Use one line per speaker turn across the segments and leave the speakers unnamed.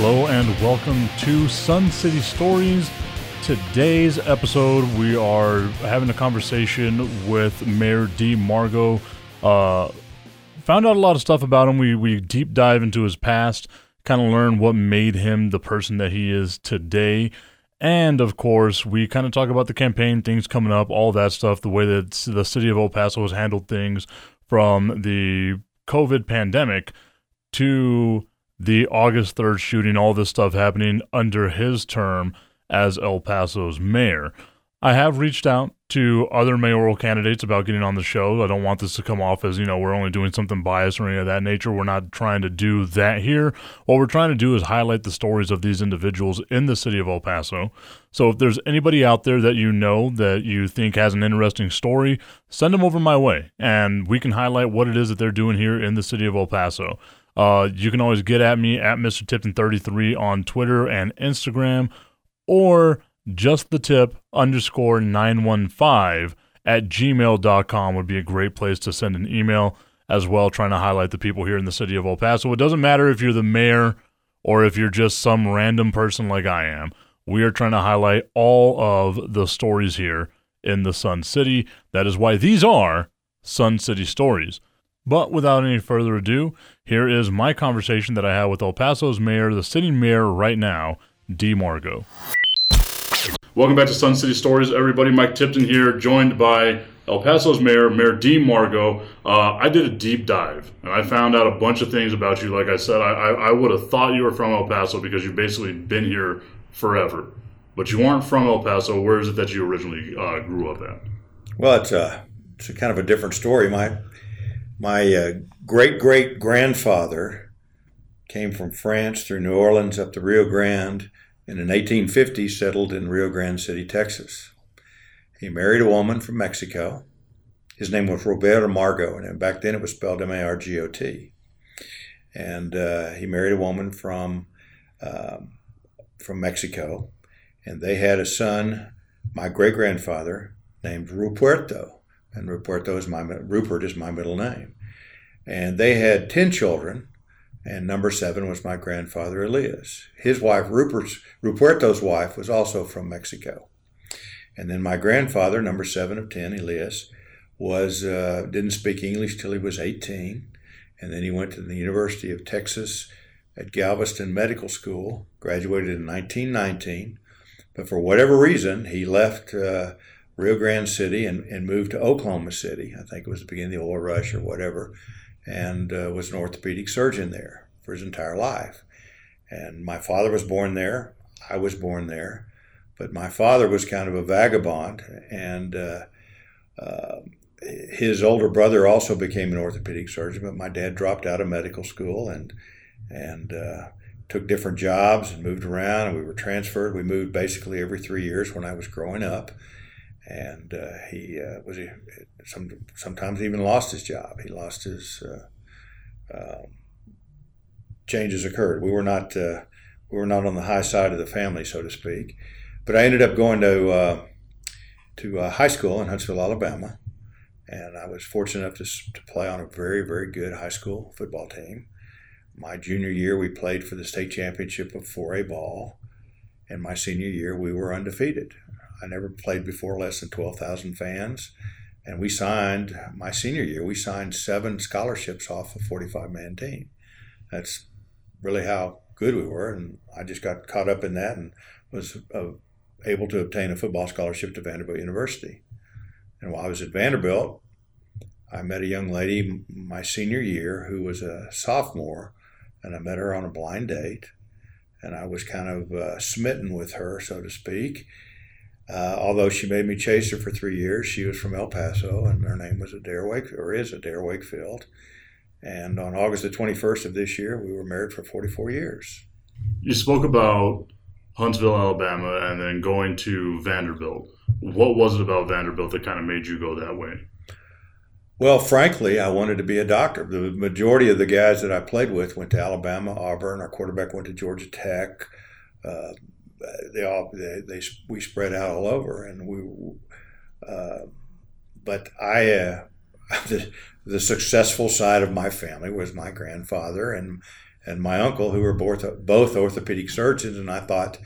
Hello and welcome to Sun City Stories. Today's episode, we are having a conversation with Mayor Dee Margo. Uh, found out a lot of stuff about him. We we deep dive into his past, kind of learn what made him the person that he is today. And of course, we kind of talk about the campaign, things coming up, all that stuff, the way that the city of El Paso has handled things from the COVID pandemic to the August 3rd shooting, all this stuff happening under his term as El Paso's mayor. I have reached out to other mayoral candidates about getting on the show. I don't want this to come off as, you know, we're only doing something biased or any of that nature. We're not trying to do that here. What we're trying to do is highlight the stories of these individuals in the city of El Paso. So if there's anybody out there that you know that you think has an interesting story, send them over my way and we can highlight what it is that they're doing here in the city of El Paso. Uh, you can always get at me at Mr. Tipton33 on Twitter and Instagram or just the tip underscore 915 at gmail.com would be a great place to send an email as well, trying to highlight the people here in the city of El Paso. It doesn't matter if you're the mayor or if you're just some random person like I am. We are trying to highlight all of the stories here in the Sun City. That is why these are Sun City Stories. But without any further ado, here is my conversation that I had with El Paso's mayor, the sitting mayor right now, Dee Margo. Welcome back to Sun City Stories, everybody. Mike Tipton here, joined by El Paso's mayor, Mayor Dee Margo. Uh, I did a deep dive, and I found out a bunch of things about you. Like I said, I, I, I would have thought you were from El Paso because you've basically been here forever. But you aren't from El Paso. Where is it that you originally uh, grew up at?
Well, it's a, it's kind of a different story. My my uh, great great grandfather came from France through New Orleans up the Rio Grande, and in 1850 settled in Rio Grande City, Texas. He married a woman from Mexico. His name was Roberto Margo, and back then it was spelled M A R G O T. And uh, he married a woman from um, from Mexico, and they had a son, my great grandfather, named Ruperto and Ruperto is my Rupert is my middle name. And they had ten children, and number seven was my grandfather Elias. His wife Rupert's Ruperto's wife was also from Mexico. And then my grandfather, number seven of ten, Elias, was uh, didn't speak English till he was 18, and then he went to the University of Texas at Galveston Medical School, graduated in 1919. But for whatever reason, he left. Uh, Rio Grande City and, and moved to Oklahoma City. I think it was the beginning of the oil rush or whatever, and uh, was an orthopedic surgeon there for his entire life. And my father was born there. I was born there, but my father was kind of a vagabond, and uh, uh, his older brother also became an orthopedic surgeon. But my dad dropped out of medical school and and uh, took different jobs and moved around, and we were transferred. We moved basically every three years when I was growing up and uh, he uh, was he, some, sometimes even lost his job. He lost his uh, um, changes occurred. We were not uh, we were not on the high side of the family, so to speak. But I ended up going to uh, to uh, high school in Huntsville, Alabama, and I was fortunate enough to, to play on a very very good high school football team. My junior year, we played for the state championship of 4A ball, and my senior year, we were undefeated. I never played before less than 12,000 fans. And we signed, my senior year, we signed seven scholarships off a 45 man team. That's really how good we were. And I just got caught up in that and was uh, able to obtain a football scholarship to Vanderbilt University. And while I was at Vanderbilt, I met a young lady my senior year who was a sophomore, and I met her on a blind date. And I was kind of uh, smitten with her, so to speak. Uh, although she made me chase her for three years, she was from El Paso, and her name was Adair Wake, or is Adair Wakefield. And on August the 21st of this year, we were married for 44 years.
You spoke about Huntsville, Alabama, and then going to Vanderbilt. What was it about Vanderbilt that kind of made you go that way?
Well, frankly, I wanted to be a doctor. The majority of the guys that I played with went to Alabama, Auburn. Our quarterback went to Georgia Tech. Uh, they all they, they, we spread out all over, and we. Uh, but I, uh, the, the successful side of my family was my grandfather, and and my uncle, who were both both orthopedic surgeons, and I thought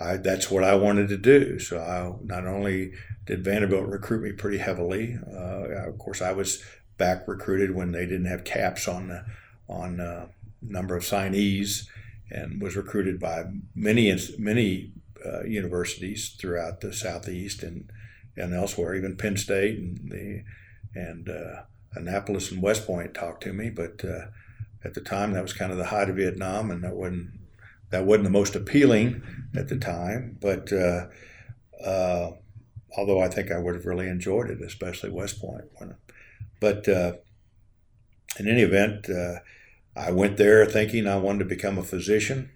I, that's what I wanted to do. So I not only did Vanderbilt recruit me pretty heavily, uh, of course I was back recruited when they didn't have caps on the on uh, number of signees, and was recruited by many many uh, universities throughout the southeast and and elsewhere, even Penn State and the and uh, Annapolis and West Point talked to me, but uh, at the time that was kind of the height of Vietnam, and that wasn't that wasn't the most appealing at the time. But uh, uh, although I think I would have really enjoyed it, especially West Point. But uh, in any event, I went there thinking I wanted to become a physician.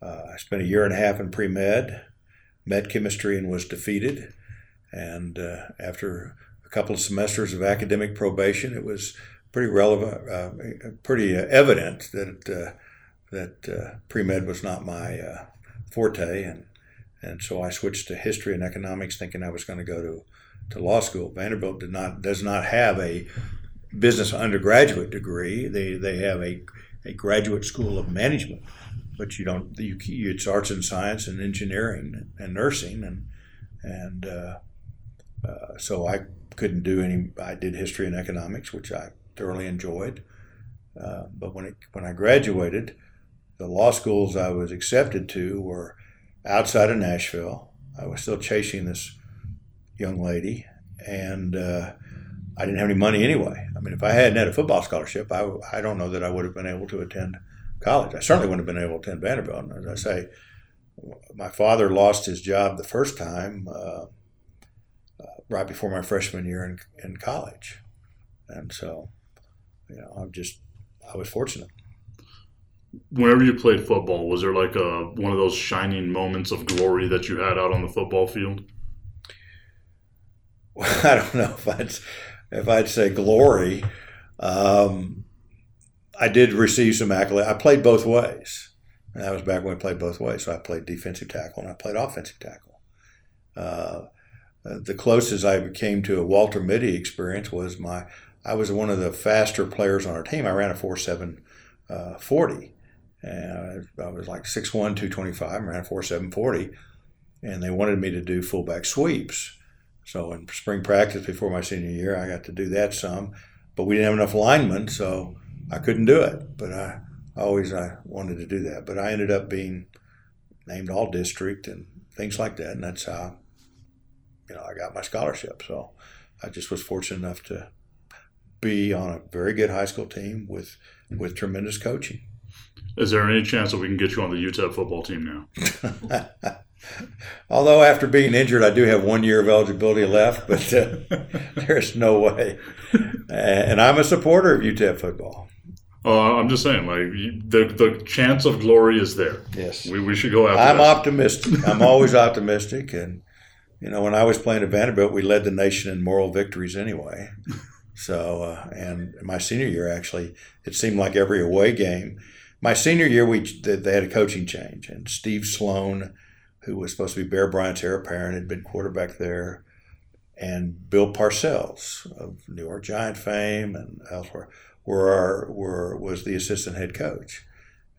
Uh, I spent a year and a half in pre med, med chemistry, and was defeated. And uh, after a couple of semesters of academic probation, it was pretty relevant, uh, pretty evident that that uh, pre med was not my uh, forte, and and so I switched to history and economics, thinking I was going to go to to law school. Vanderbilt did not does not have a business undergraduate degree. They they have a a graduate school of management, but you don't. You, it's arts and science and engineering and nursing, and and uh, uh, so I couldn't do any. I did history and economics, which I thoroughly enjoyed. Uh, but when it when I graduated, the law schools I was accepted to were outside of Nashville. I was still chasing this young lady, and uh, I didn't have any money anyway. I mean, if I hadn't had a football scholarship, I, I don't know that I would have been able to attend college. I certainly wouldn't have been able to attend Vanderbilt. And as I say, my father lost his job the first time uh, uh, right before my freshman year in, in college. And so, you know, I'm just, I was fortunate
whenever you played football, was there like a one of those shining moments of glory that you had out on the football field?
Well, I don't know if I'd if I'd say glory. Um, I did receive some accolades. I played both ways. And that was back when I played both ways. So I played defensive tackle and I played offensive tackle. Uh, the closest I came to a Walter Mitty experience was my. I was one of the faster players on our team. I ran a four seven uh, forty, and I was like 6'1", 225, ran 4'7", and they wanted me to do fullback sweeps. So in spring practice before my senior year, I got to do that some, but we didn't have enough linemen, so I couldn't do it. But I always I wanted to do that. But I ended up being named all district and things like that, and that's how you know I got my scholarship. So I just was fortunate enough to be on a very good high school team with with tremendous coaching.
Is there any chance that we can get you on the UTEP football team
now? Although after being injured, I do have one year of eligibility left, but uh, there's no way. And I'm a supporter of UTEP football.
Uh, I'm just saying, like the the chance of glory is there.
Yes,
we, we should go after.
I'm
that.
optimistic. I'm always optimistic, and you know, when I was playing at Vanderbilt, we led the nation in moral victories anyway. So, uh, and my senior year, actually, it seemed like every away game. My senior year, we they had a coaching change, and Steve Sloan, who was supposed to be Bear Bryant's heir apparent, had been quarterback there, and Bill Parcells of New York Giant fame and elsewhere were our, were was the assistant head coach,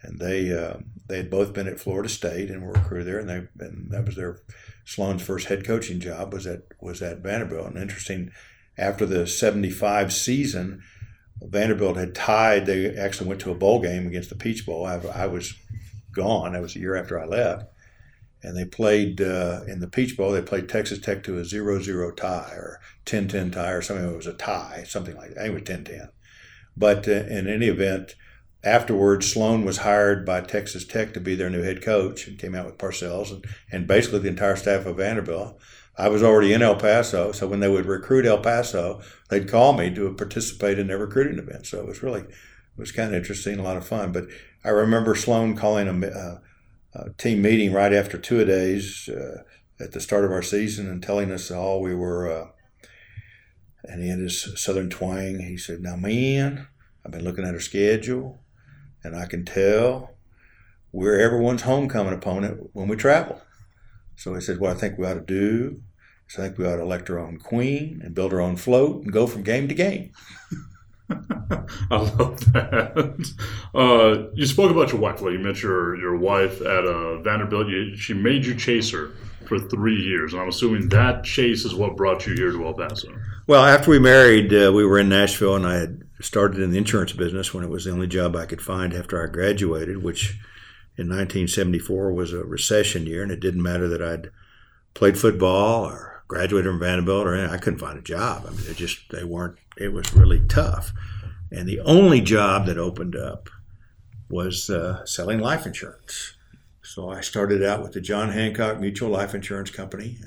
and they uh, they had both been at Florida State and were recruited there, and they and that was their Sloan's first head coaching job was at was at Vanderbilt. And interesting after the 75 season, Vanderbilt had tied. They actually went to a bowl game against the Peach Bowl. I, I was gone. That was a year after I left. And they played uh, in the Peach Bowl, they played Texas Tech to a 0 0 tie or 10 10 tie or something. It was a tie, something like that. Anyway, 10 10. But uh, in any event, afterwards, Sloan was hired by Texas Tech to be their new head coach and came out with Parcells and, and basically the entire staff of Vanderbilt. I was already in El Paso, so when they would recruit El Paso, they'd call me to participate in their recruiting event. So it was really, it was kind of interesting, a lot of fun. But I remember Sloan calling a, a, team meeting right after two a days uh, at the start of our season and telling us all we were. Uh, and he had his southern twang. He said, "Now, man, I've been looking at our schedule, and I can tell we're everyone's homecoming opponent when we travel." So he said, What I think we ought to do is I think we ought to elect our own queen and build our own float and go from game to game.
I love that. Uh, you spoke about your wife. You met your, your wife at uh, Vanderbilt. You, she made you chase her for three years, and I'm assuming that chase is what brought you here to El Paso.
Well, after we married, uh, we were in Nashville, and I had started in the insurance business when it was the only job I could find after I graduated, which in 1974 was a recession year, and it didn't matter that I'd played football or graduated from Vanderbilt or anything. I couldn't find a job. I mean, it just they weren't. It was really tough, and the only job that opened up was uh, selling life insurance. So I started out with the John Hancock Mutual Life Insurance Company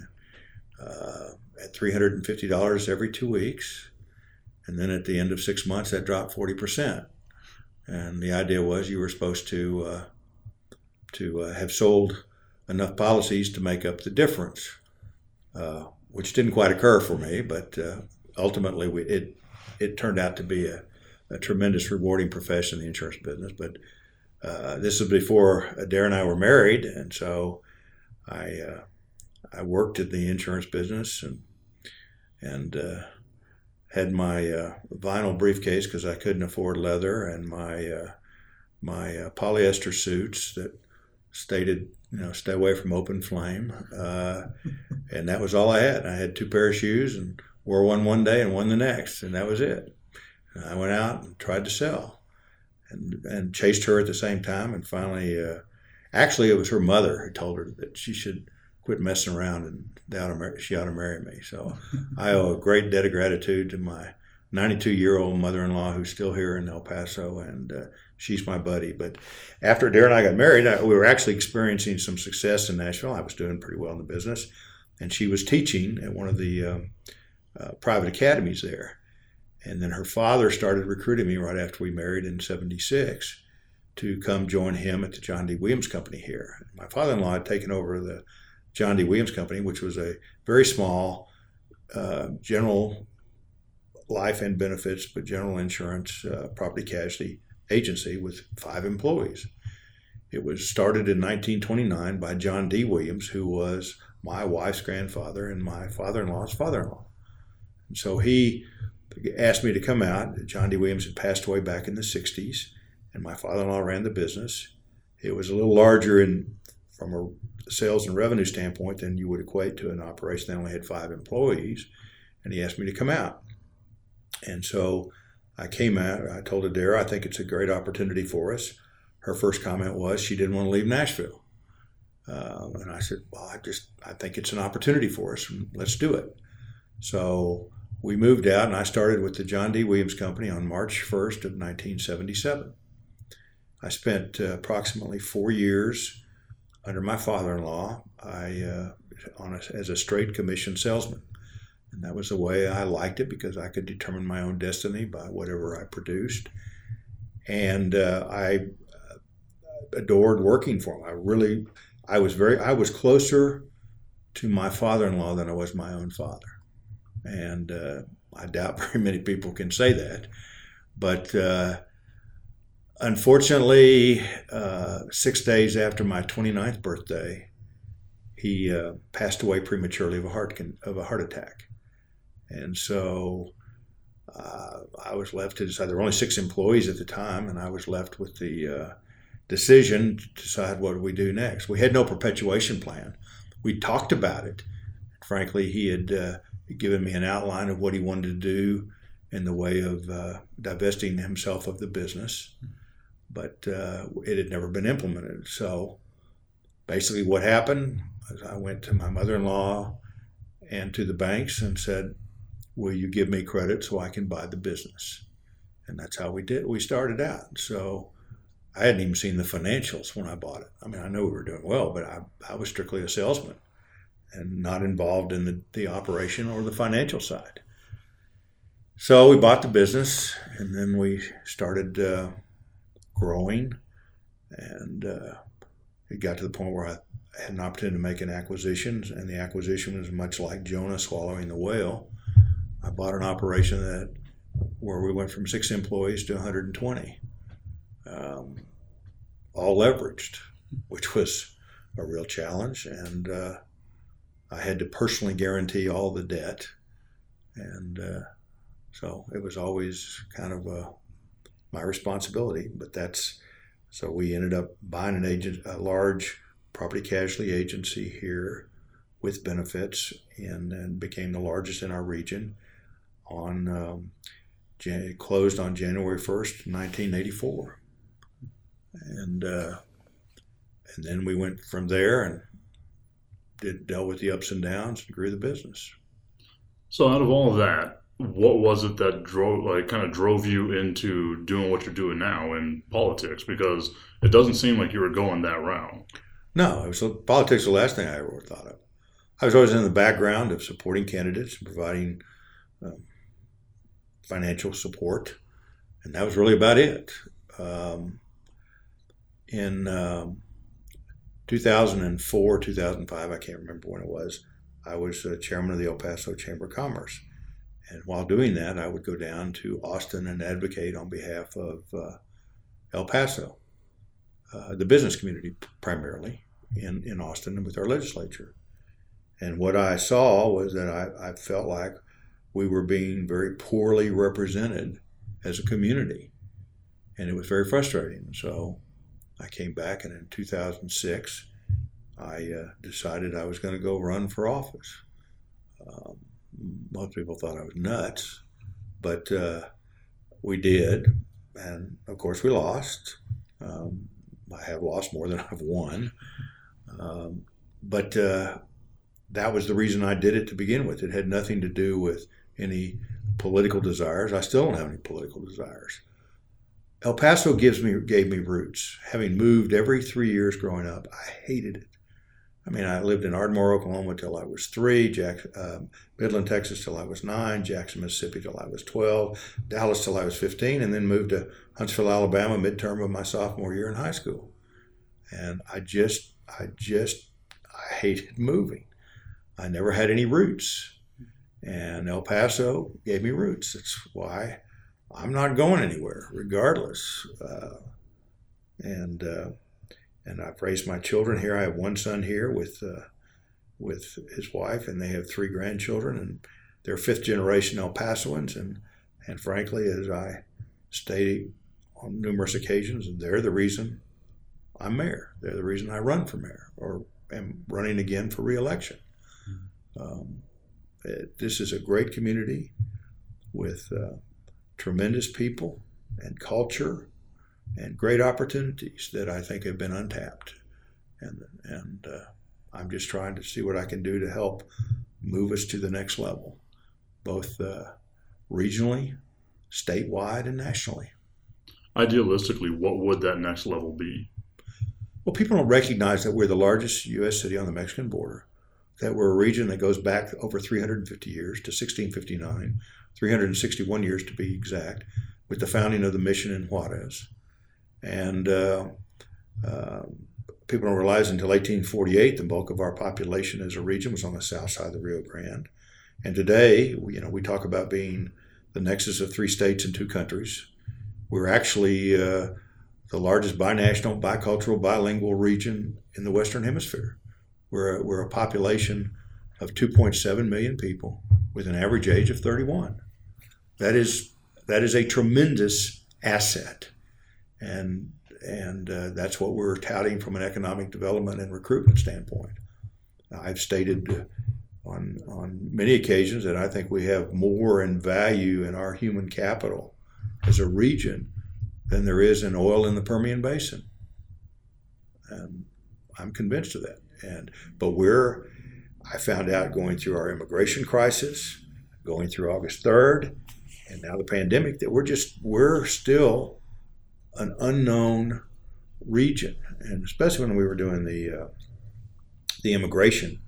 uh, at $350 every two weeks. And then at the end of six months, that dropped 40%. And the idea was you were supposed to, uh, to uh, have sold enough policies to make up the difference, uh, which didn't quite occur for me, but uh, ultimately we, it, it turned out to be a, a tremendous rewarding profession in the insurance business. But uh, this was before Adair and I were married, and so I uh, I worked in the insurance business and and uh, had my vinyl briefcase because I couldn't afford leather, and my my polyester suits that stated you know stay away from open flame, and that was all I had. I had two pair of shoes and wore one one day and one the next, and that was it. And I went out and tried to sell and, and chased her at the same time. And finally, uh, actually, it was her mother who told her that she should quit messing around and she ought to marry me. So I owe a great debt of gratitude to my 92 year old mother in law who's still here in El Paso, and uh, she's my buddy. But after Adair and I got married, I, we were actually experiencing some success in Nashville. I was doing pretty well in the business, and she was teaching at one of the um, uh, private academies there. And then her father started recruiting me right after we married in 76 to come join him at the John D. Williams Company here. My father in law had taken over the John D. Williams Company, which was a very small uh, general life and benefits, but general insurance, uh, property casualty agency with five employees. It was started in 1929 by John D. Williams, who was my wife's grandfather and my father in law's father in law. And so he asked me to come out. John D. Williams had passed away back in the 60s, and my father in law ran the business. It was a little larger in, from a sales and revenue standpoint than you would equate to an operation that only had five employees. And he asked me to come out. And so I came out. I told Adair, I think it's a great opportunity for us. Her first comment was she didn't want to leave Nashville. Uh, and I said, well, I just, I think it's an opportunity for us. Let's do it. So we moved out, and I started with the John D. Williams Company on March 1st of 1977. I spent uh, approximately four years under my father-in-law. I uh, a, as a straight commission salesman, and that was the way I liked it because I could determine my own destiny by whatever I produced, and uh, I uh, adored working for him. I really, I was very, I was closer to my father-in-law than I was my own father and uh, I doubt very many people can say that. But uh, unfortunately, uh, six days after my 29th birthday, he uh, passed away prematurely of a heart con- of a heart attack, and so. Uh, I was left to decide. There were only six employees at the time, and I was left with the uh, decision to decide what we do next. We had no perpetuation plan. We talked about it. Frankly, he had given me an outline of what he wanted to do in the way of uh, divesting himself of the business, but uh, it had never been implemented. So basically, what happened was I went to my mother in law and to the banks and said, Will you give me credit so I can buy the business? And that's how we did. We started out. So I hadn't even seen the financials when I bought it. I mean, I know we were doing well, but I, I was strictly a salesman and not involved in the, the operation or the financial side. So we bought the business and then we started uh, growing. And uh, it got to the point where I had an opportunity to make an acquisition, and the acquisition was much like Jonah swallowing the whale. I bought an operation that where we went from six employees to 120, um, all leveraged, which was a real challenge. And uh, I had to personally guarantee all the debt, and uh, So it was always kind of a, my responsibility. But that's so we ended up buying an agent, a large property casualty agency here with benefits, and then became the largest in our region. On um, Jan- closed on January first, nineteen eighty four, and uh, and then we went from there and did dealt with the ups and downs and grew the business.
So out of all of that, what was it that drove like kind of drove you into doing what you're doing now in politics? Because it doesn't seem like you were going that route.
No, it was politics. The last thing I ever thought of. I was always in the background of supporting candidates and providing um, financial support, and that was really about it. Um, in um, 2004, 2005, I can't remember when it was, I was chairman of the El Paso Chamber of Commerce. And while doing that, I would go down to Austin and advocate on behalf of uh, El Paso, uh, the business community primarily in, in Austin and with our legislature. And what I saw was that I, I felt like we were being very poorly represented as a community. And it was very frustrating. So I came back, and in 2006, I uh, decided I was going to go run for office. Um, most people thought I was nuts, but uh, we did, and of course we lost. Um, I have lost more than I've won, um, but uh, that was the reason I did it to begin with. It had nothing to do with any political desires. I still don't have any political desires. El Paso gives me gave me roots. Having moved every three years growing up, I hated it. I mean, I lived in Ardmore, Oklahoma till I was three, Jack, uh, Midland, Texas till I was nine, Jackson, Mississippi till I was 12, Dallas till I was 15, and then moved to Huntsville, Alabama, midterm of my sophomore year in high school. And I just, I just, I hated moving. I never had any roots. And El Paso gave me roots. That's why I'm not going anywhere, regardless. Uh, and uh, and I've raised my children here. I have one son here with uh, with his wife, and they have three grandchildren, and they're fifth generation El Pasoans. And and frankly, as I stated on numerous occasions, they're the reason I'm mayor. They're the reason I run for mayor or am running again for reelection. Mm-hmm. Um, it, this is a great community with uh, tremendous people and culture and great opportunities that I think have been untapped. And, and uh, I'm just trying to see what I can do to help move us to the next level, both uh, regionally, statewide, and nationally.
Idealistically, what would that next level be?
Well, people don't recognize that we're the largest U.S. city on the Mexican border, that we're a region that goes back over 350 years to 1659, 361 years to be exact, with the founding of the mission in Juarez. And uh, uh, people don't realize until 1848, the bulk of our population as a region was on the south side of the Rio Grande. And today, you know, we talk about being the nexus of three states and two countries. We're actually uh, the largest binational, bicultural, bilingual region in the Western Hemisphere. We're a, we're a population of 2.7 million people with an average age of 31. That is that is a tremendous asset and and uh, that's what we're touting from an economic development and recruitment standpoint. I've stated on on many occasions that I think we have more in value in our human capital as a region than there is in oil in the Permian Basin. I'm convinced of that. And but we're I found out going through our immigration crisis, going through August 3rd, and now the pandemic that we're just we're still an unknown region, and especially when we were doing the uh, the immigration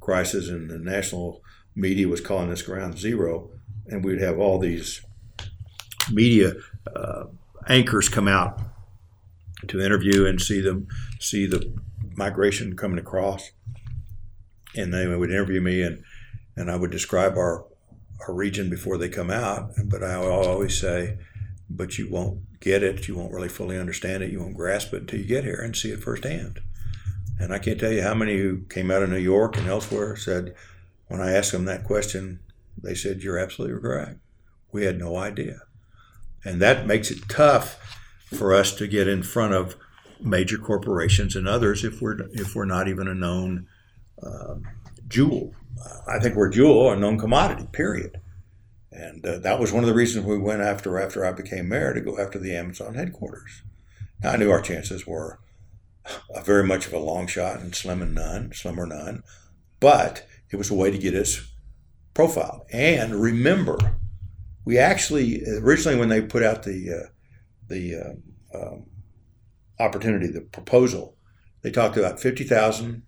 crisis, and the national media was calling this ground zero, and we'd have all these media uh, anchors come out to interview and see them see the migration coming across, and they would interview me and and I would describe our our region before they come out, but I always say, but you won't get it. You won't really fully understand it. You won't grasp it until you get here and see it firsthand. And I can't tell you how many who came out of New York and elsewhere said, when I asked them that question, they said, You're absolutely correct. We had no idea. And that makes it tough for us to get in front of major corporations and others if we're if we're not even a known uh, jewel. I think we're jewel, a known commodity. Period. And uh, that was one of the reasons we went after after I became mayor to go after the Amazon headquarters. Now, I knew our chances were very much of a long shot and slim and none, slim or none, but it was a way to get us profiled. And remember, we actually originally when they put out the uh, the uh, um, opportunity, the proposal, they talked about fifty thousand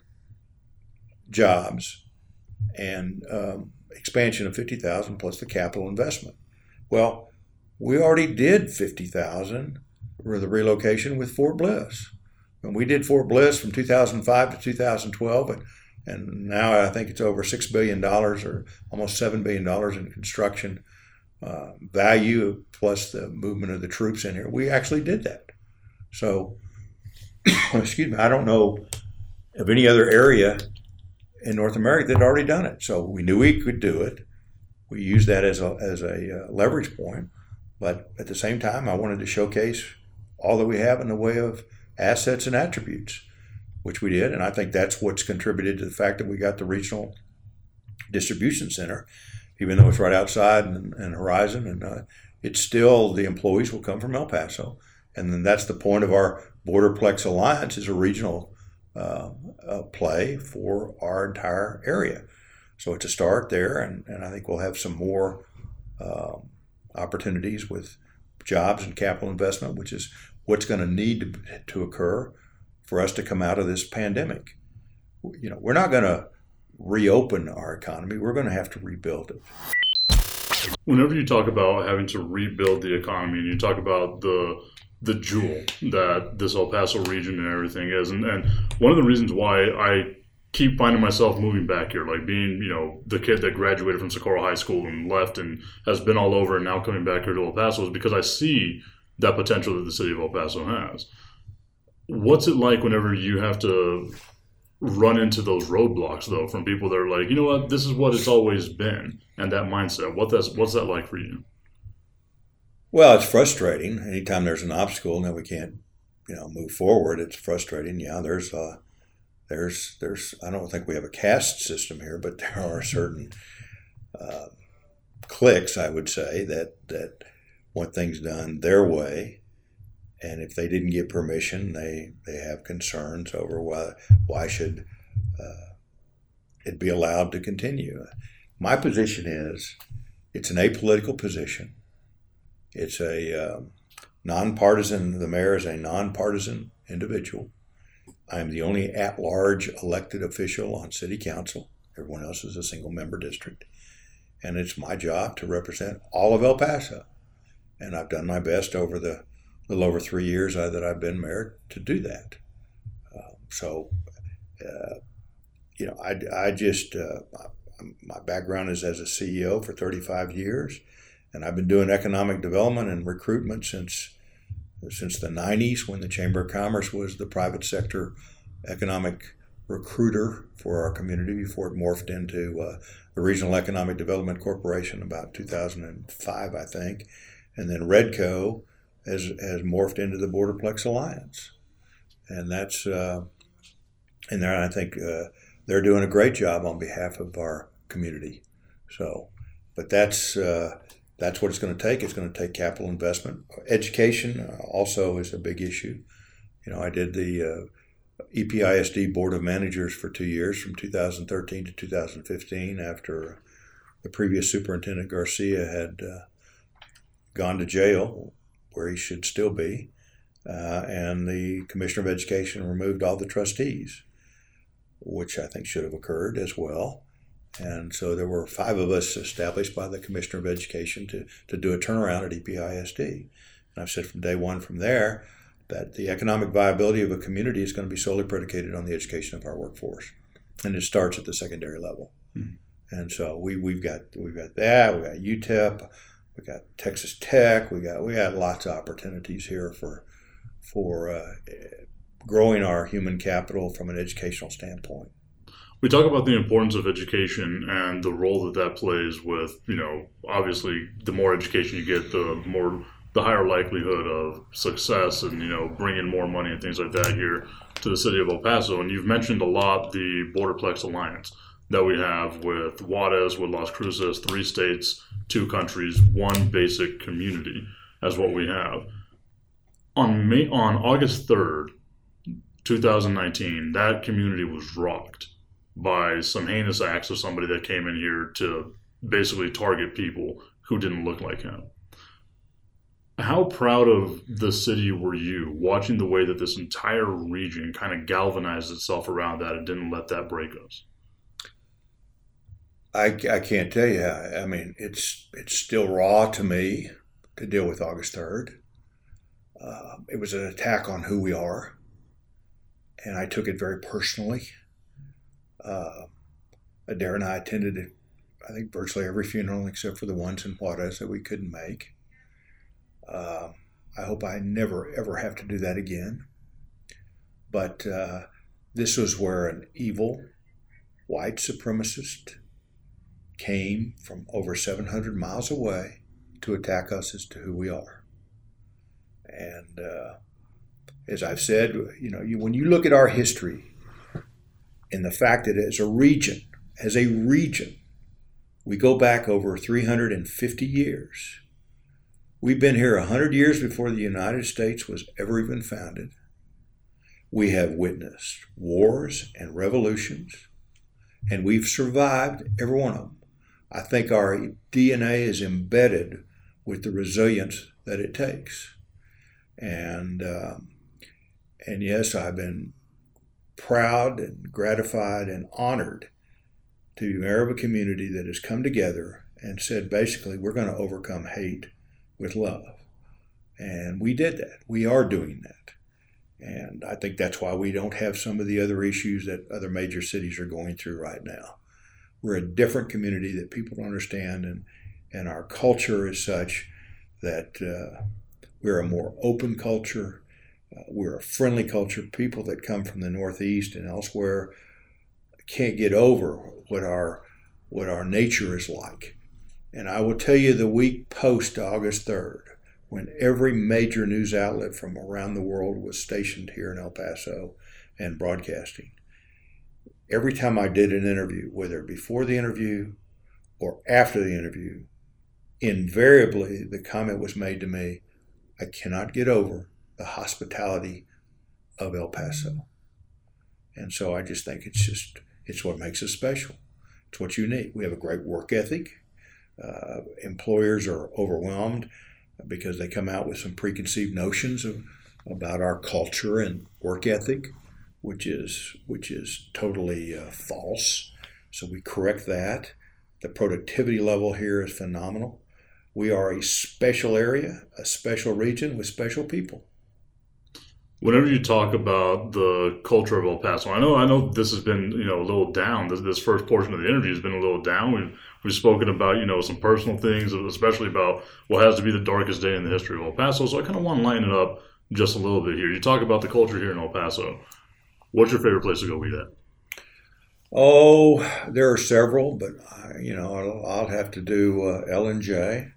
jobs and um, expansion of 50,000 plus the capital investment. Well, we already did 50,000 for the relocation with Fort Bliss. And we did Fort Bliss from 2005 to 2012, and, and now I think it's over $6 billion or almost $7 billion in construction uh, value plus the movement of the troops in here. We actually did that. So, excuse me, I don't know of any other area in North America that had already done it. So we knew we could do it. We used that as a, as a uh, leverage point. But at the same time, I wanted to showcase all that we have in the way of assets and attributes, which we did. And I think that's what's contributed to the fact that we got the regional distribution center, even though it's right outside and, and Horizon. And uh, it's still, the employees will come from El Paso. And then that's the point of our Borderplex Alliance is a regional uh, uh, play for our entire area. So it's a start there, and, and I think we'll have some more uh, opportunities with jobs and capital investment, which is what's going to need to, to occur for us to come out of this pandemic. You know, we're not going to reopen our economy; we're going to have to rebuild it.
Whenever you talk about having to rebuild the economy, and you talk about the the jewel that this El Paso region and everything is. And, and one of the reasons why I keep finding myself moving back here, like being, you know, the kid that graduated from Socorro High School and left and has been all over and now coming back here to El Paso is because I see that potential that the city of El Paso has. What's it like whenever you have to run into those roadblocks though from people that are like, you know what, this is what it's always been and that mindset. What that's what's that like for you?
Well, it's frustrating. Anytime there's an obstacle and then we can't, you know, move forward, it's frustrating. Yeah, there's uh, there's there's I don't think we have a caste system here, but there are certain uh, cliques, I would say, that that want things done their way, and if they didn't get permission, they they have concerns over why why should uh, it be allowed to continue. My position is, it's an apolitical position it's a uh, nonpartisan. The mayor is a nonpartisan individual. I'm the only at-large elected official on city council. Everyone else is a single-member district, and it's my job to represent all of El Paso. And I've done my best over the little over three years that I've been mayor to do that. Uh, so, uh, you know, I, I just uh, my background is as a CEO for 35 years. And I've been doing economic development and recruitment since since the 90s when the Chamber of Commerce was the private sector economic recruiter for our community before it morphed into uh, the Regional Economic Development Corporation about 2005, I think. And then REDCo has, has morphed into the Borderplex Alliance. And that's, uh, and there I think uh, they're doing a great job on behalf of our community. So, but that's, uh, that's what it's going to take. It's going to take capital investment. Education uh, also is a big issue. You know, I did the uh, EPISD Board of Managers for two years from 2013 to 2015 after the previous superintendent Garcia had uh, gone to jail where he should still be. Uh, and the Commissioner of Education removed all the trustees, which I think should have occurred as well. And so there were five of us established by the Commissioner of Education to, to do a turnaround at EPISD. And I've said from day one from there that the economic viability of a community is going to be solely predicated on the education of our workforce. And it starts at the secondary level. Mm-hmm. And so we, we've got we've got that, we got UTEP, we got Texas Tech, we got we got lots of opportunities here for for uh, growing our human capital from an educational standpoint.
We talk about the importance of education and the role that that plays with you know obviously the more education you get the more the higher likelihood of success and you know bringing more money and things like that here to the city of El Paso. And you've mentioned a lot the Borderplex Alliance that we have with Juarez with Las Cruces three states two countries one basic community as what we have. On May on August 3rd 2019 that community was rocked by some heinous acts of somebody that came in here to basically target people who didn't look like him. How proud of the city were you watching the way that this entire region kind of galvanized itself around that and didn't let that break us?
I, I can't tell you. I mean, it's it's still raw to me to deal with August third. Uh, it was an attack on who we are, and I took it very personally. Uh, Adair and I attended, I think, virtually every funeral except for the ones in Juarez that we couldn't make. Uh, I hope I never, ever have to do that again. But uh, this was where an evil white supremacist came from over 700 miles away to attack us as to who we are. And uh, as I've said, you know, you, when you look at our history, in the fact that as a region, as a region, we go back over 350 years. We've been here 100 years before the United States was ever even founded. We have witnessed wars and revolutions, and we've survived every one of them. I think our DNA is embedded with the resilience that it takes. And um, and yes, I've been proud and gratified and honored to be mayor of a community that has come together and said basically we're going to overcome hate with love. And we did that. We are doing that. And I think that's why we don't have some of the other issues that other major cities are going through right now. We're a different community that people don't understand, and, and our culture is such that uh, we're a more open culture. Uh, we're a friendly culture. People that come from the Northeast and elsewhere can't get over what our what our nature is like. And I will tell you the week post August 3rd, when every major news outlet from around the world was stationed here in El Paso and broadcasting, every time I did an interview, whether before the interview or after the interview, invariably the comment was made to me, I cannot get over the hospitality of El Paso. And so I just think it's just, it's what makes us special. It's what's unique. We have a great work ethic. Uh, employers are overwhelmed because they come out with some preconceived notions of, about our culture and work ethic, which is which is totally uh, false. So we correct that. The productivity level here is phenomenal. We are a special area, a special region with special people
whenever you talk about the culture of El Paso, I know I know this has been you know a little down. This, this first portion of the interview has been a little down. We've we've spoken about you know some personal things, especially about what has to be the darkest day in the history of El Paso. So I kind of want to line it up just a little bit here. You talk about the culture here in El Paso. What's your favorite place to go eat at?
Oh, there are several, but I, you know I'll, I'll, have to do uh, L and J.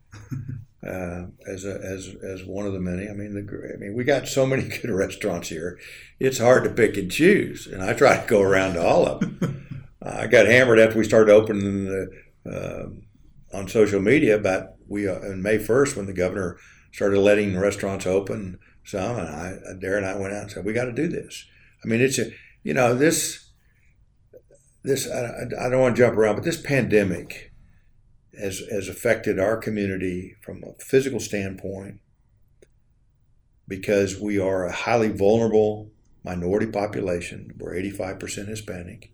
uh, as a, as as one of the many. I mean, the I mean, we got so many good restaurants here. It's hard to pick and choose, and I try to go around to all of them. uh, I got hammered after we started opening the uh, on social media about we uh, on May first when the governor started letting restaurants open some, and I Adair and I went out and said we got to do this. I mean, it's a you know this this I, I don't want to jump around, but this pandemic has, has affected our community from a physical standpoint because we are a highly vulnerable minority population. We're 85% Hispanic.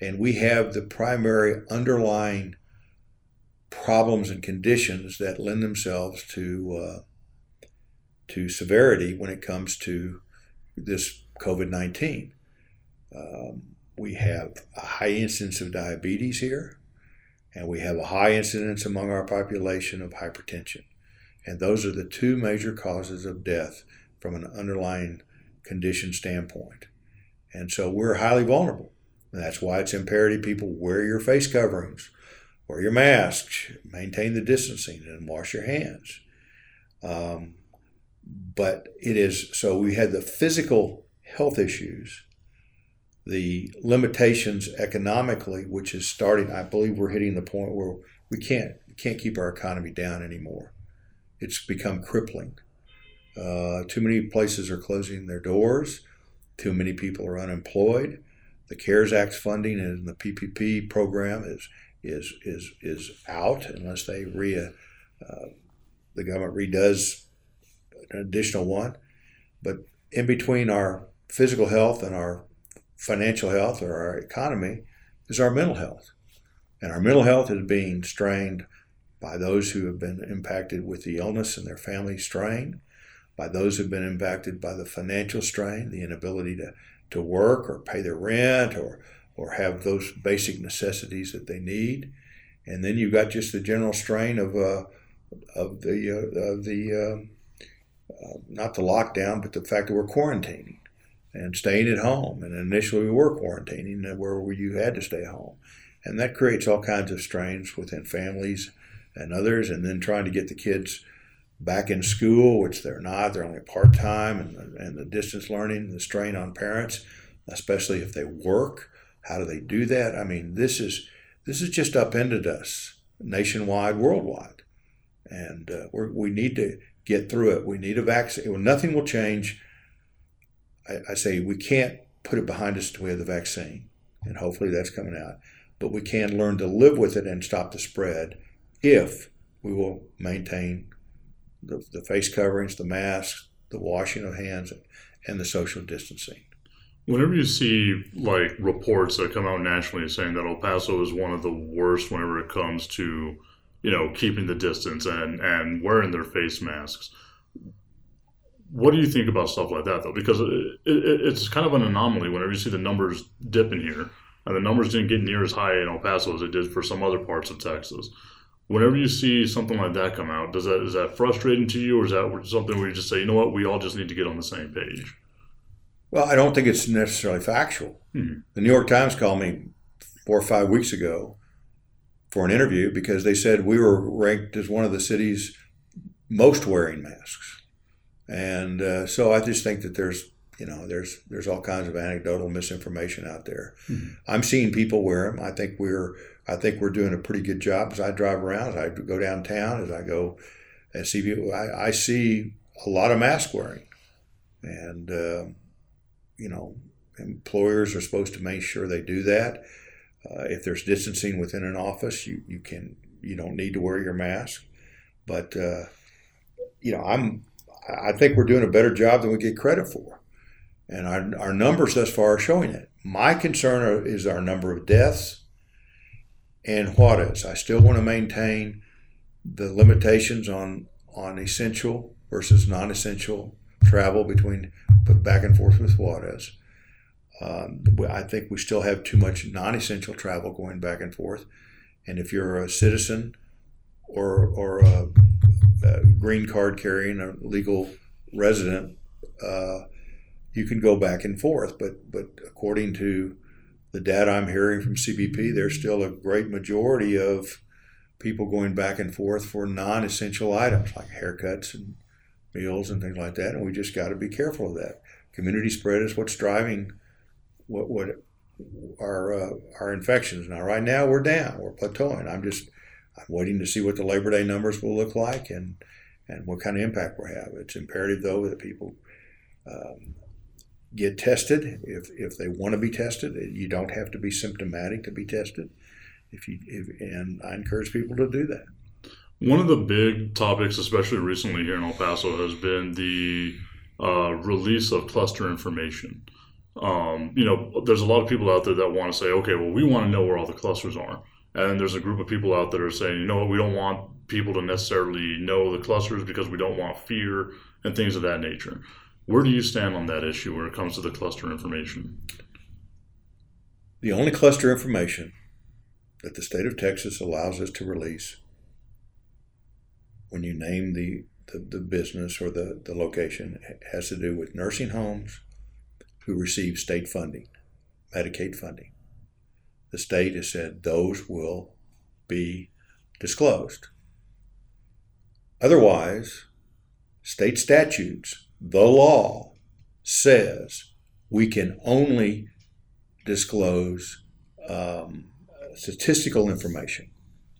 And we have the primary underlying problems and conditions that lend themselves to, uh, to severity when it comes to this COVID 19. Um, we have a high incidence of diabetes here and we have a high incidence among our population of hypertension. And those are the two major causes of death from an underlying condition standpoint. And so we're highly vulnerable. And that's why it's imperative people wear your face coverings, wear your masks, maintain the distancing, and wash your hands. Um, but it is so we had the physical health issues, the limitations economically, which is starting. I believe we're hitting the point where we can't can't keep our economy down anymore. It's become crippling. Uh, too many places are closing their doors. Too many people are unemployed. The CARES Act funding and the PPP program is is is is out unless they re uh, the government redoes an additional one. But in between our physical health and our financial health or our economy is our mental health. And our mental health is being strained by those who have been impacted with the illness and their family strain, by those who have been impacted by the financial strain, the inability to, to work or pay their rent or, or have those basic necessities that they need. And then you've got just the general strain of, uh, of the, uh, of the um, uh, not the lockdown, but the fact that we're quarantining and staying at home. And initially we were quarantining where you had to stay home. And that creates all kinds of strains within families and others. And then trying to get the kids back in school, which they're not, they're only part time, and, and the distance learning, the strain on parents, especially if they work. How do they do that? I mean, this is this has just upended us nationwide, worldwide, and uh, we need to get through it. We need a vaccine. Nothing will change. I, I say we can't put it behind us until we have the vaccine, and hopefully that's coming out. But we can learn to live with it and stop the spread if we will maintain the, the face coverings, the masks, the washing of hands, and the social distancing.
Whenever you see like reports that come out nationally saying that El Paso is one of the worst whenever it comes to you know, keeping the distance and, and wearing their face masks. What do you think about stuff like that, though? Because it, it, it's kind of an anomaly whenever you see the numbers dipping here, and the numbers didn't get near as high in El Paso as it did for some other parts of Texas. Whenever you see something like that come out, does that is that frustrating to you, or is that something where you just say, you know what, we all just need to get on the same page?
Well, I don't think it's necessarily factual. Mm-hmm. The New York Times called me four or five weeks ago for an interview because they said we were ranked as one of the cities most wearing masks. And uh, so I just think that there's, you know, there's there's all kinds of anecdotal misinformation out there. Mm-hmm. I'm seeing people wear them. I think we're I think we're doing a pretty good job as I drive around, as I go downtown, as I go and see people. I, I see a lot of mask wearing, and uh, you know, employers are supposed to make sure they do that. Uh, if there's distancing within an office, you, you can you don't need to wear your mask. But uh, you know, I'm I think we're doing a better job than we get credit for, and our our numbers thus far are showing it. My concern is our number of deaths and what is. I still want to maintain the limitations on on essential versus non-essential travel between back and forth with Juarez. Um, I think we still have too much non essential travel going back and forth. And if you're a citizen or, or a, green card carrying a legal resident, uh, you can go back and forth. But, but according to the data I'm hearing from CBP, there's still a great majority of people going back and forth for non essential items like haircuts and meals and things like that. And we just got to be careful of that. Community spread is what's driving what what our uh, our infections. Now, right now we're down, we're plateauing. I'm just I'm waiting to see what the Labor Day numbers will look like and and what kind of impact we'll have. It's imperative though that people um, get tested if if they want to be tested. You don't have to be symptomatic to be tested. If you if, and I encourage people to do that.
One of the big topics, especially recently here in El Paso, has been the uh, release of cluster information um, you know, there's a lot of people out there that want to say, okay, well, we want to know where all the clusters are. And there's a group of people out there saying, you know what, we don't want people to necessarily know the clusters because we don't want fear and things of that nature. Where do you stand on that issue when it comes to the cluster information?
The only cluster information that the state of Texas allows us to release when you name the, the, the business or the, the location has to do with nursing homes who receive state funding, Medicaid funding. The state has said those will be disclosed. Otherwise, state statutes, the law says we can only disclose um, statistical information,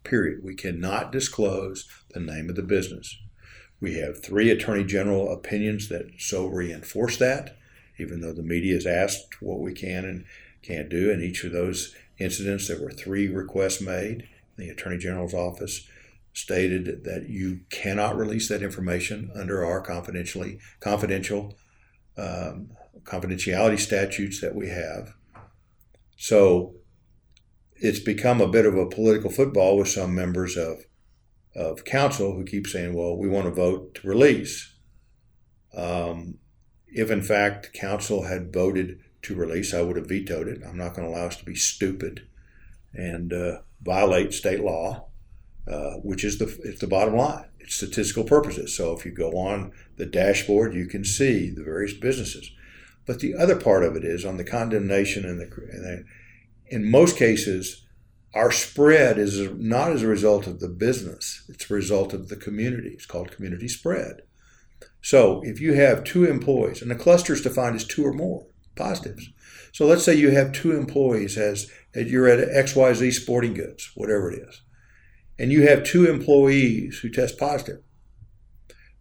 period. We cannot disclose the name of the business. We have three attorney general opinions that so reinforce that, even though the media has asked what we can and can't do. In each of those incidents, there were three requests made. The attorney general's office stated that you cannot release that information under our confidentially confidential um, confidentiality statutes that we have. So it's become a bit of a political football with some members of of council who keep saying, "Well, we want to vote to release." Um, if in fact council had voted to release, I would have vetoed it. I'm not going to allow us to be stupid and uh, violate state law, uh, which is the it's the bottom line. It's statistical purposes. So if you go on the dashboard, you can see the various businesses. But the other part of it is on the condemnation and the, and the in most cases, our spread is not as a result of the business, it's a result of the community. It's called community spread. So if you have two employees, and a cluster is defined as two or more positives. So let's say you have two employees as, you're at XYZ Sporting Goods, whatever it is, and you have two employees who test positive.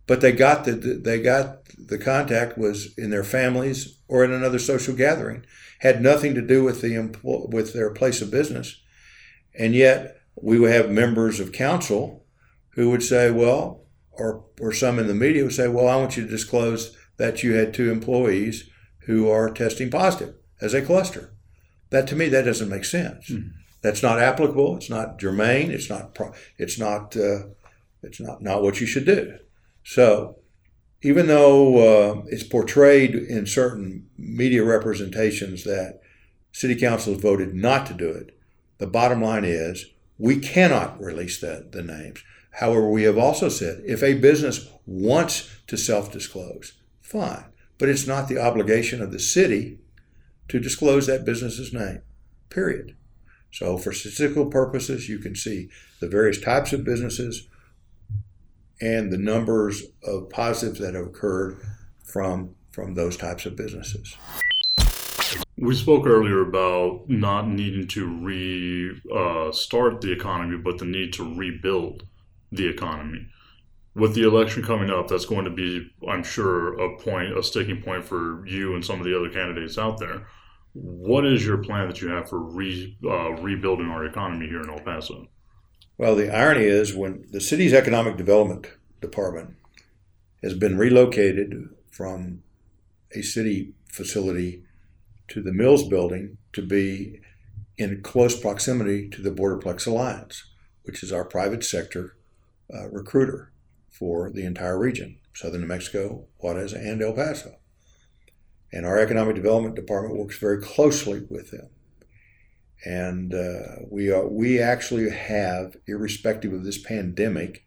But they got the they got the contact was in their families or in another social gathering, had nothing to do with the with their place of business and yet, we would have members of council who would say, well, or, or some in the media would say, well, I want you to disclose that you had two employees who are testing positive as a cluster. That to me, that doesn't make sense. Mm-hmm. That's not applicable. It's not germane. It's not. It's not. Uh, it's not not what you should do. So, even though uh, it's portrayed in certain media representations that city council has voted not to do it, the bottom line is we cannot release the, the names. However, we have also said if a business wants to self disclose, fine. But it's not the obligation of the city to disclose that business's name, period. So, for statistical purposes, you can see the various types of businesses and the numbers of positives that have occurred from, from those types of businesses.
We spoke earlier about not needing to restart uh, the economy, but the need to rebuild the economy. With the election coming up, that's going to be, I'm sure, a point, a sticking point for you and some of the other candidates out there. What is your plan that you have for re, uh, rebuilding our economy here in El Paso?
Well, the irony is when the city's economic development department has been relocated from a city facility to the Mills building to be in close proximity to the Borderplex Alliance, which is our private sector uh, recruiter for the entire region, southern New Mexico, Juarez, and El Paso. And our economic development department works very closely with them. And uh, we, are, we actually have, irrespective of this pandemic,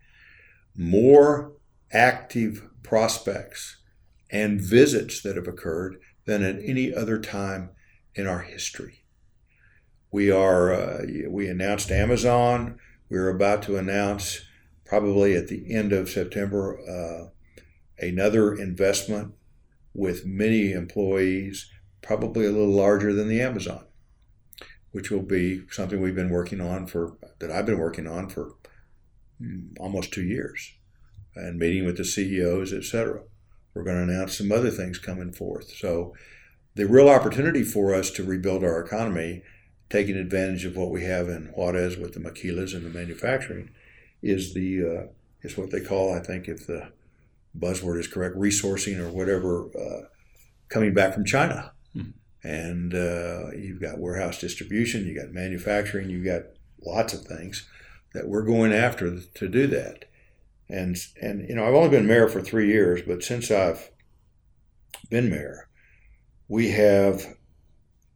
more active prospects and visits that have occurred than at any other time in our history. We are uh, we announced Amazon. We're about to announce probably at the end of September uh, another investment with many employees, probably a little larger than the Amazon, which will be something we've been working on for that I've been working on for mm, almost two years, and meeting with the CEOs, et cetera. We're going to announce some other things coming forth. So, the real opportunity for us to rebuild our economy, taking advantage of what we have in Juarez with the maquilas and the manufacturing, is the uh, is what they call, I think, if the buzzword is correct, resourcing or whatever, uh, coming back from China. Hmm. And uh, you've got warehouse distribution, you got manufacturing, you got lots of things that we're going after to do that. And and you know, I've only been mayor for three years, but since I've been mayor, we have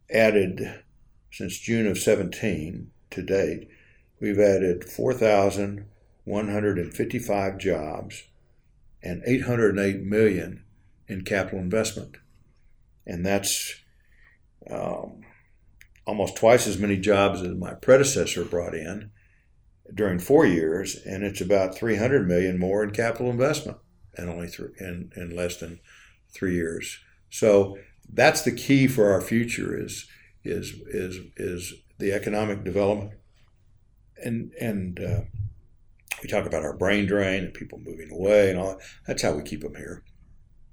added since June of 17 to date, we've added 4,155 jobs and 808 million in capital investment, and that's um, almost twice as many jobs as my predecessor brought in during four years, and it's about 300 million more in capital investment in only in, in less than three years. So that's the key for our future is is is is the economic development, and and uh, we talk about our brain drain and people moving away and all. That. That's how we keep them here.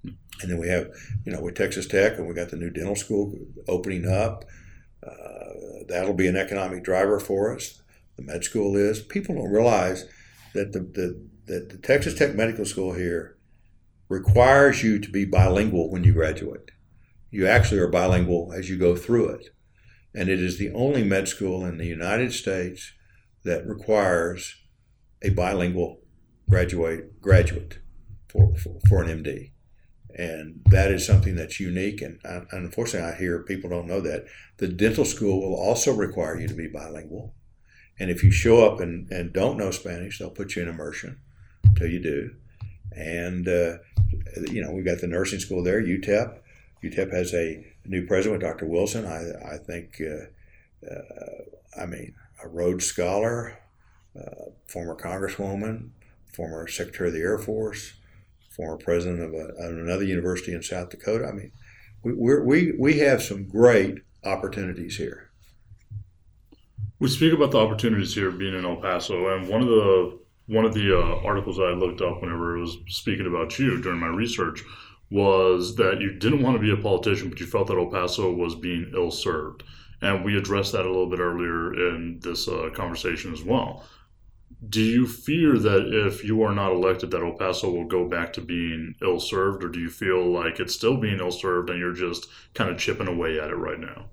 And then we have, you know, with Texas Tech, and we got the new dental school opening up. Uh, that'll be an economic driver for us. The med school is. People don't realize that the, the that the Texas Tech Medical School here requires you to be bilingual when you graduate. You actually are bilingual as you go through it. And it is the only med school in the United States that requires a bilingual graduate graduate for, for, for an MD. And that is something that's unique. And unfortunately, I hear people don't know that. The dental school will also require you to be bilingual. And if you show up and, and don't know Spanish, they'll put you in immersion until you do. And, uh, you know, we've got the nursing school there, UTEP. UTEP has a new president, Dr. Wilson. I, I think, uh, uh, I mean, a Rhodes Scholar, uh, former Congresswoman, former Secretary of the Air Force, former president of, a, of another university in South Dakota. I mean, we, we we, have some great opportunities here.
We speak about the opportunities here being in El Paso, and one of the one of the uh, articles I looked up whenever it was speaking about you during my research was that you didn't want to be a politician, but you felt that El Paso was being ill served. And we addressed that a little bit earlier in this uh, conversation as well. Do you fear that if you are not elected, that El Paso will go back to being ill served, or do you feel like it's still being ill served and you're just kind of chipping away at it right now?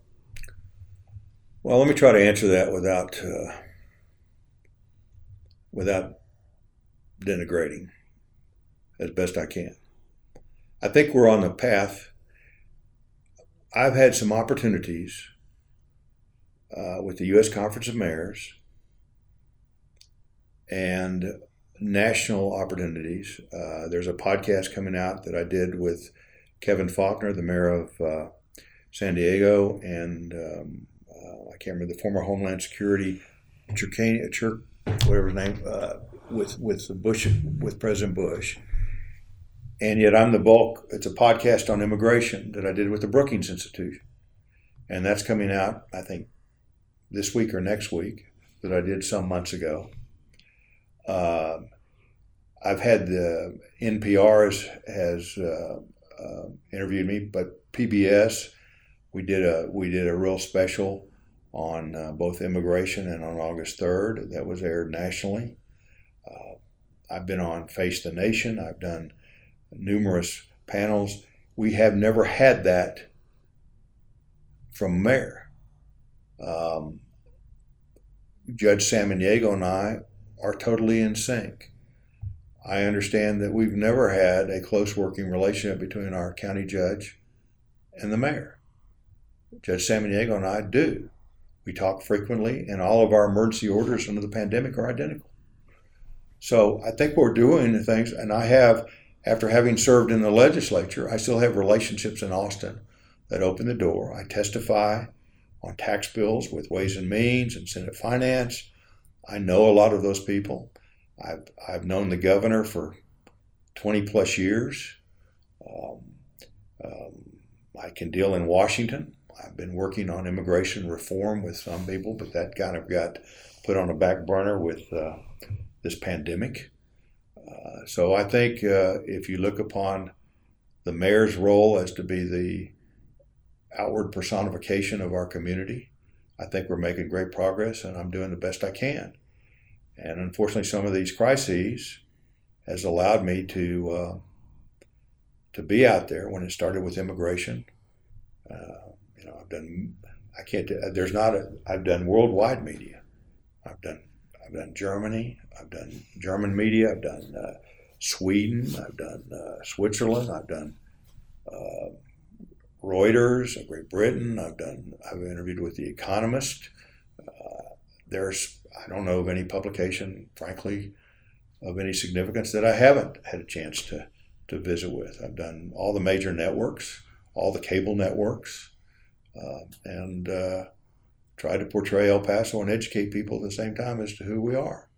Well, let me try to answer that without uh, without denigrating as best I can. I think we're on the path. I've had some opportunities uh, with the U.S. Conference of Mayors and national opportunities. Uh, there's a podcast coming out that I did with Kevin Faulconer, the mayor of uh, San Diego, and um, uh, I can't remember the former Homeland Security, Chircani, Chir, whatever his name, uh, with with Bush with President Bush. And yet I'm the bulk. It's a podcast on immigration that I did with the Brookings Institution, and that's coming out I think this week or next week that I did some months ago. Uh, I've had the NPR has, has uh, uh, interviewed me, but PBS we did a we did a real special on uh, both immigration and on August third that was aired nationally. Uh, I've been on Face the Nation. I've done numerous panels. We have never had that from mayor. Um, Judge Samaniego and I are totally in sync. I understand that we've never had a close working relationship between our county judge and the mayor. Judge Samaniego and I do. We talk frequently, and all of our emergency orders under the pandemic are identical. So I think we're doing the things, and I have, after having served in the legislature, I still have relationships in Austin that open the door. I testify on tax bills with Ways and Means and Senate Finance. I know a lot of those people. I've, I've known the governor for 20 plus years. Um, um, I can deal in Washington. I've been working on immigration reform with some people, but that kind of got put on a back burner with uh, this pandemic. Uh, so I think uh, if you look upon the mayor's role as to be the outward personification of our community, I think we're making great progress, and I'm doing the best I can. And unfortunately, some of these crises has allowed me to uh, to be out there. When it started with immigration, uh, you know, I've done. I can't. There's not a. I've done worldwide media. I've done. I've done Germany. I've done German media. I've done uh, Sweden. I've done uh, Switzerland. I've done Reuters, Great Britain. I've done. I've interviewed with The Economist. Uh, there's I don't know of any publication, frankly, of any significance that I haven't had a chance to to visit with. I've done all the major networks, all the cable networks, uh, and uh, try to portray El Paso and educate people at the same time as to who we are.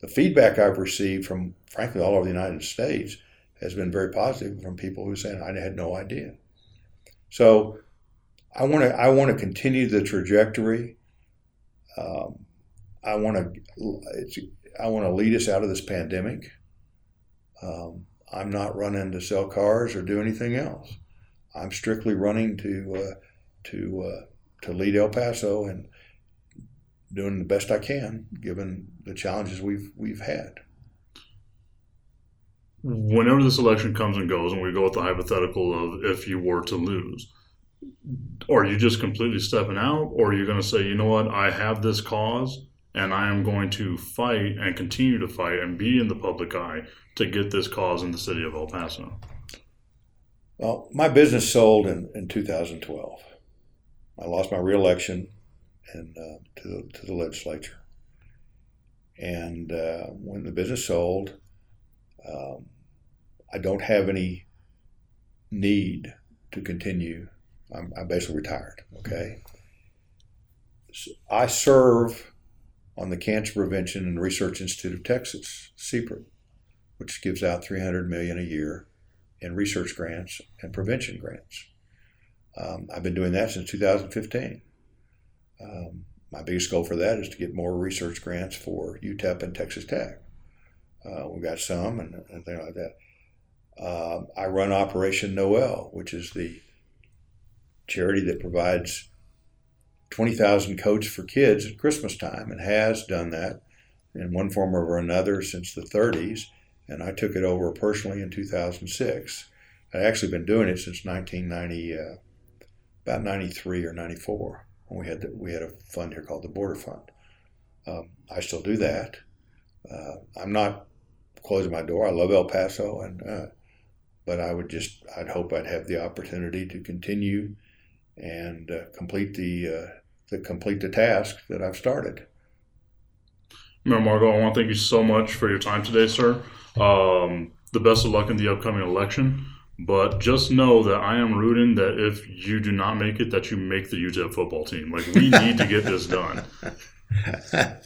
The feedback I've received from, frankly, all over the United States has been very positive from people who say, I had no idea. So I want to I want to continue the trajectory. Um, I want to I want to lead us out of this pandemic. Um, I'm not running to sell cars or do anything else. I'm strictly running to uh, to uh, to lead El Paso and doing the best I can given the challenges we've we've had.
Whenever this election comes and goes, and we go with the hypothetical of if you were to lose, are you just completely stepping out, or are you going to say, you know what, I have this cause, and I am going to fight and continue to fight and be in the public eye to get this cause in the city of El Paso?
Well, my business sold in, in 2012. I lost my reelection and uh, to, the, to the legislature. And uh, when the business sold, um, I don't have any need to continue. I'm, I'm basically retired. Okay. So I serve on the Cancer Prevention and Research Institute of Texas, CPRIT, which gives out 300 million a year in research grants and prevention grants. Um, I've been doing that since 2015. Um, my biggest goal for that is to get more research grants for UTEP and Texas Tech. Uh, we've got some and, and things like that. Uh, I run Operation Noel, which is the charity that provides 20,000 coats for kids at Christmas time and has done that in one form or another since the 30s. And I took it over personally in 2006. I'd actually been doing it since 1990, uh, about 93 or 94 when we had the, we had a fund here called the Border Fund. Um, I still do that. Uh, I'm not closing my door. I love El Paso, and uh, but I would just I'd hope I'd have the opportunity to continue and uh, complete the uh, the complete the task that I've started.
Mayor Margo, I want to thank you so much for your time today, sir. Um, the best of luck in the upcoming election. But just know that I am rooting that if you do not make it, that you make the UTEP football team. Like we need to get this done.